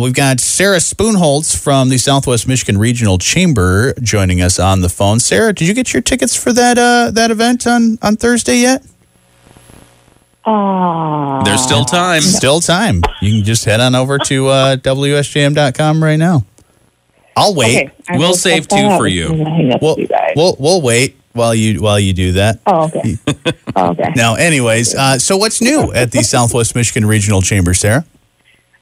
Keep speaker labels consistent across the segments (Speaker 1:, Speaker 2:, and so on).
Speaker 1: We've got Sarah Spoonholtz from the Southwest Michigan Regional Chamber joining us on the phone. Sarah, did you get your tickets for that uh, that event on, on Thursday yet?
Speaker 2: Uh,
Speaker 3: There's still time.
Speaker 1: Still time. You can just head on over to uh, WSJM.com right now. I'll wait.
Speaker 2: okay, I
Speaker 3: We'll
Speaker 2: will
Speaker 3: save two for you.
Speaker 2: soon as I hang up
Speaker 1: We'll,
Speaker 2: you
Speaker 1: we'll we'll wait while you while you do that.
Speaker 2: oh, okay. oh, okay.
Speaker 1: Now, anyways, uh, so what's new at the Southwest Michigan Regional Chamber, Sarah?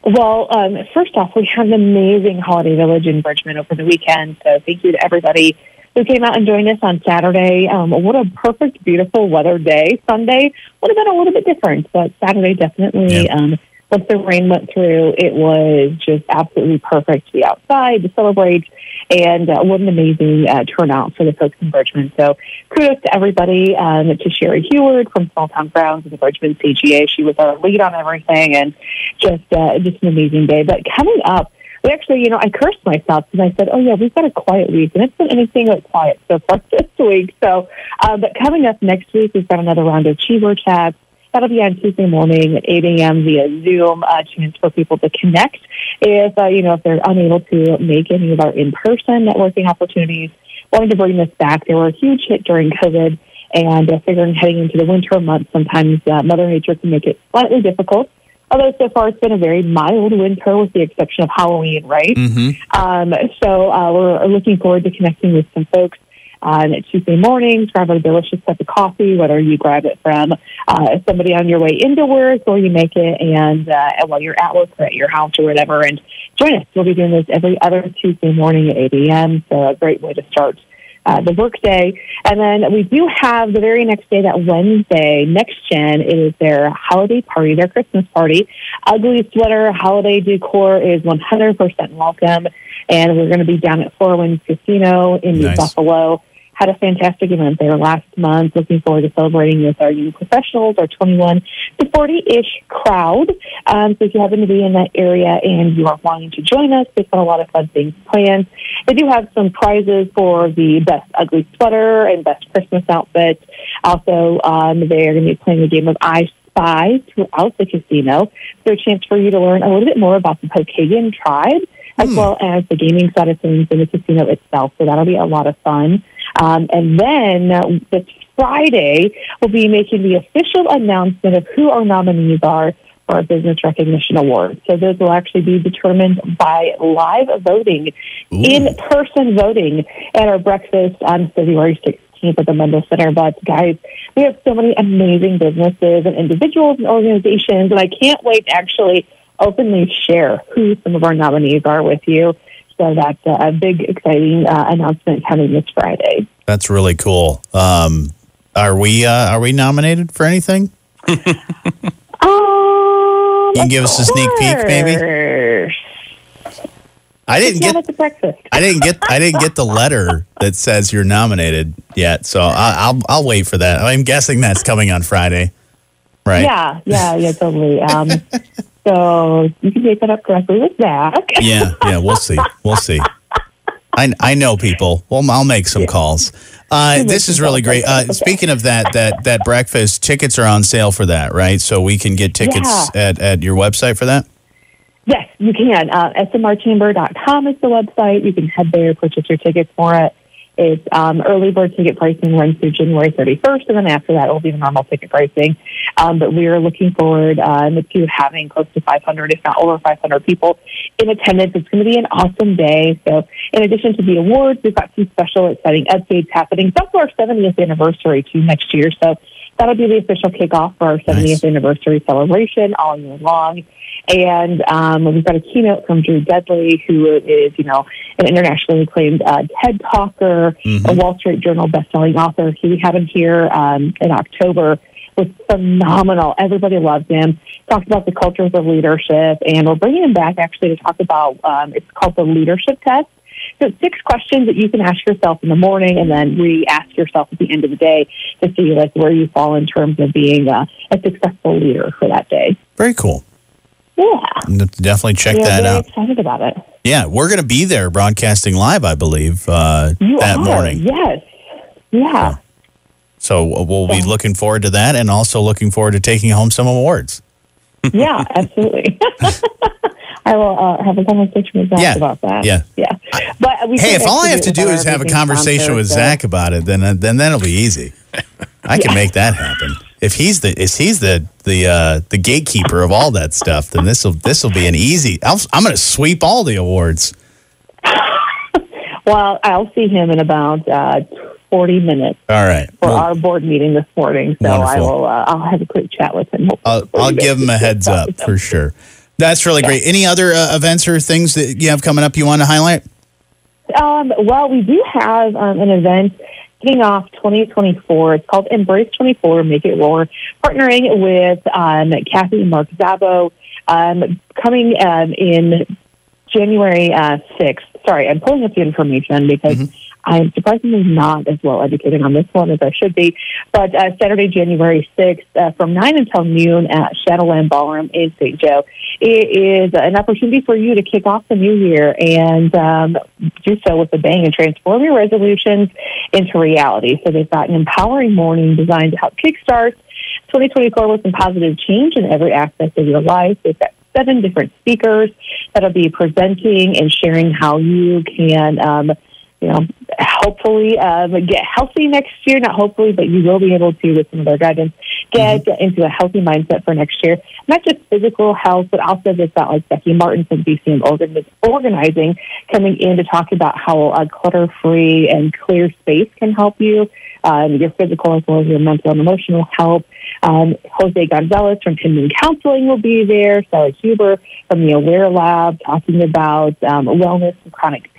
Speaker 2: Well, um, first off, we had an amazing holiday village in Bridgman over the weekend. So thank you to everybody who came out and joined us on Saturday. Um, what a perfect, beautiful weather day. Sunday would have been a little bit different, but Saturday definitely. Um, once the rain went through, it was just absolutely perfect to be outside to celebrate. And uh, what an amazing uh, turnout for the folks in Bridgman. So kudos to everybody, um, to Sherry Heward from Small Town Grounds and the Bridgman CGA. She was our lead on everything and just uh, just an amazing day. But coming up, we actually, you know, I cursed myself because I said, "Oh yeah, we've got a quiet week," and it's been anything but quiet so far this week. So, uh, but coming up next week, we've got another round of Cheever chats. That'll be on Tuesday morning at 8 a.m. via Zoom. A chance for people to connect if uh, you know if they're unable to make any of our in-person networking opportunities. Wanted to bring this back. They were a huge hit during COVID, and uh, figuring heading into the winter months, sometimes uh, Mother Nature can make it slightly difficult. Although so far it's been a very mild winter, with the exception of Halloween, right?
Speaker 1: Mm-hmm.
Speaker 2: Um, so uh, we're looking forward to connecting with some folks on Tuesday mornings. Grab a delicious cup of coffee, whether you grab it from uh, somebody on your way into work or you make it and, uh, and while you're at work or at your house or whatever. And join us. We'll be doing this every other Tuesday morning at 8 a.m. So a great way to start. Uh, the workday. And then we do have the very next day, that Wednesday, Next Gen, it is their holiday party, their Christmas party. Ugly Sweater Holiday Decor is 100% welcome. And we're going to be down at Four Winds Casino in New Buffalo. Had a fantastic event there last month. Looking forward to celebrating with our young professionals, our 21 to 40 ish crowd. Um, so if you happen to be in that area and you are wanting to join us, they've got a lot of fun things planned. They do have some prizes for the best ugly sweater and best Christmas outfit. Also, um, they are going to be playing a game of I Spy throughout the casino. So a chance for you to learn a little bit more about the Pokagon tribe as
Speaker 1: Hmm.
Speaker 2: well as the gaming side of things in the casino itself. So that'll be a lot of fun. Um, and then uh, this Friday, we'll be making the official announcement of who our nominees are for our Business Recognition Award. So those will actually be determined by live voting, in person voting at our breakfast on February 16th at the Mendel Center. But guys, we have so many amazing businesses and individuals and organizations, and I can't wait to actually openly share who some of our nominees are with you. So that's a big, exciting uh, announcement coming this Friday.
Speaker 1: That's really cool. Um, are we uh, are we nominated for anything?
Speaker 2: Um,
Speaker 1: You can give us a sneak peek, maybe? I didn't get
Speaker 2: the breakfast.
Speaker 1: I didn't get I didn't get the letter that says you're nominated yet. So I, I'll I'll wait for that. I'm guessing that's coming on Friday, right?
Speaker 2: Yeah, yeah, yeah, totally. Um, so you can take that up directly with Zach.
Speaker 1: yeah, yeah. We'll see. We'll see. I I know people. Well, I'll make some calls. Uh, this is really great. Uh, speaking of that, that that breakfast tickets are on sale for that, right? So we can get tickets at, at your website for that.
Speaker 2: Yes, you can. Uh, smrchamber.com is the website. You can head there, purchase your tickets for it. It's um, early bird ticket pricing runs through January 31st, and then after that, it will be the normal ticket pricing. Um, but we are looking forward um, to having close to 500, if not over 500 people in attendance. It's going to be an awesome day. So, in addition to the awards, we've got some special, exciting updates happening. Also our 70th anniversary too next year. So, that'll be the official kickoff for our 70th
Speaker 1: Nice.
Speaker 2: anniversary celebration all year long. And um, we've got a keynote from Drew Dudley, who is, you know, an internationally acclaimed uh, TED talker,
Speaker 1: Mhm.
Speaker 2: a Wall Street Journal bestselling author. He had him here um, in October. Was phenomenal. Everybody loved him. Talked about the cultures of leadership, and we're bringing him back actually to talk about. Um, it's called the leadership test. So six questions that you can ask yourself in the morning, and then re-ask yourself at the end of the day to see like where you fall in terms of being uh, a successful leader for that day.
Speaker 1: Very cool.
Speaker 2: Yeah,
Speaker 1: Definitely check
Speaker 2: yeah,
Speaker 1: that out.
Speaker 2: excited about it.
Speaker 1: Yeah, we're going to be there broadcasting live, I believe, uh, that
Speaker 2: are,
Speaker 1: morning.
Speaker 2: yes, yeah.
Speaker 1: So we'll be
Speaker 2: Yeah.
Speaker 1: looking forward to that and also looking forward to taking home some awards.
Speaker 2: yeah, absolutely. I will uh, have a conversation with Zach
Speaker 1: Yeah.
Speaker 2: about that.
Speaker 1: Yeah.
Speaker 2: yeah. But we
Speaker 1: Hey, if all I have to do is have a conversation with Zach about it, then uh, then that'll be easy. I can make that happen. If he's the if he's the the uh, the gatekeeper of all that stuff, then this will this will be an easy. I'll, I'm going to sweep all the awards.
Speaker 2: Well, I'll see him in about uh, 40 minutes
Speaker 1: All right.
Speaker 2: for
Speaker 1: Well,
Speaker 2: our board meeting this morning. So I will, Uh, I'll have a quick chat with him.
Speaker 1: I'll, I'll give him a heads up for sure. That's really great. Any other uh, events or things that you have coming up you want to highlight?
Speaker 2: Um, well, we do have um, an event kicking off 2024. It's called Embrace 24, Make It Roar, partnering with um, Kathy and Mark Zabo, um, coming um, in January uh, 6th. Sorry, I'm pulling up the information because I'm surprisingly not as well educated on this one as I should be. But uh, Saturday, January 6th, uh, from 9 until noon at Shadowland Ballroom in St. Joe. It is an opportunity for you to kick off the new year and um, do so with a bang and transform your resolutions into reality. So they've got an empowering morning designed to help kickstart 2024 with some positive change in every aspect of your life. They've got seven different speakers that'll be presenting and sharing how you can, um, you know, hopefully um, get healthy next year. Not hopefully, but you will be able to, with some of their guidance, get into a healthy mindset for next year. Not just physical health, but also they've got like Becky Martin from BCM Organ- Organizing coming in to talk about how a clutter-free and clear space can help you. Um, your physical as well as your mental and emotional health. Um, Jose Gonzalez from Hinman Counseling will be there. Sally Huber from the Aware Lab talking about um, wellness and chronic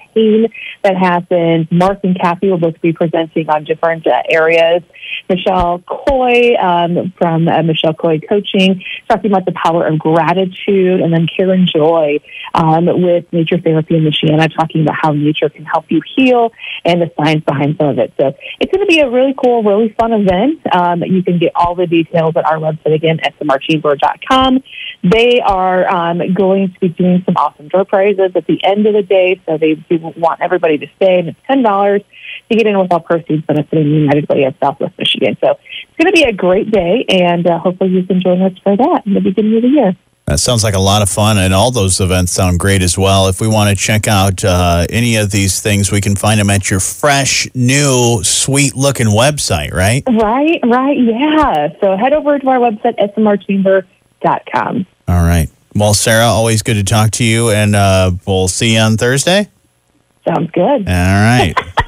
Speaker 2: that happens. Mark and Kathy will both be presenting on different uh, areas. Michelle Coy um, from uh, Michelle Coy Coaching talking about the power of gratitude, and then Karen Joy um, with Nature Therapy in Michiana talking about how nature can help you heal and the science behind some of it. So it's going to be a really cool, really fun event. Um, you can get all the details at our website again, smrchamber.com. They are um, going to be doing some awesome door prizes at the end of the day, so they do want everybody to stay, and it's ten dollars to get in with all proceeds benefiting the United Way of Southwest Michigan. So it's going to be a great day, and uh, hopefully you can join us for that in the beginning of the year.
Speaker 1: That sounds like a lot of fun, and all those events sound great as well. If we want to check out uh, any of these things, we can find them at your fresh, new, sweet looking website, right?
Speaker 2: Right, right, yeah. So head over to our website, smrchamber.com.
Speaker 1: All right. Well, Sarah, always good to talk to you, and uh, we'll see you on Thursday.
Speaker 2: Sounds good.
Speaker 1: All right.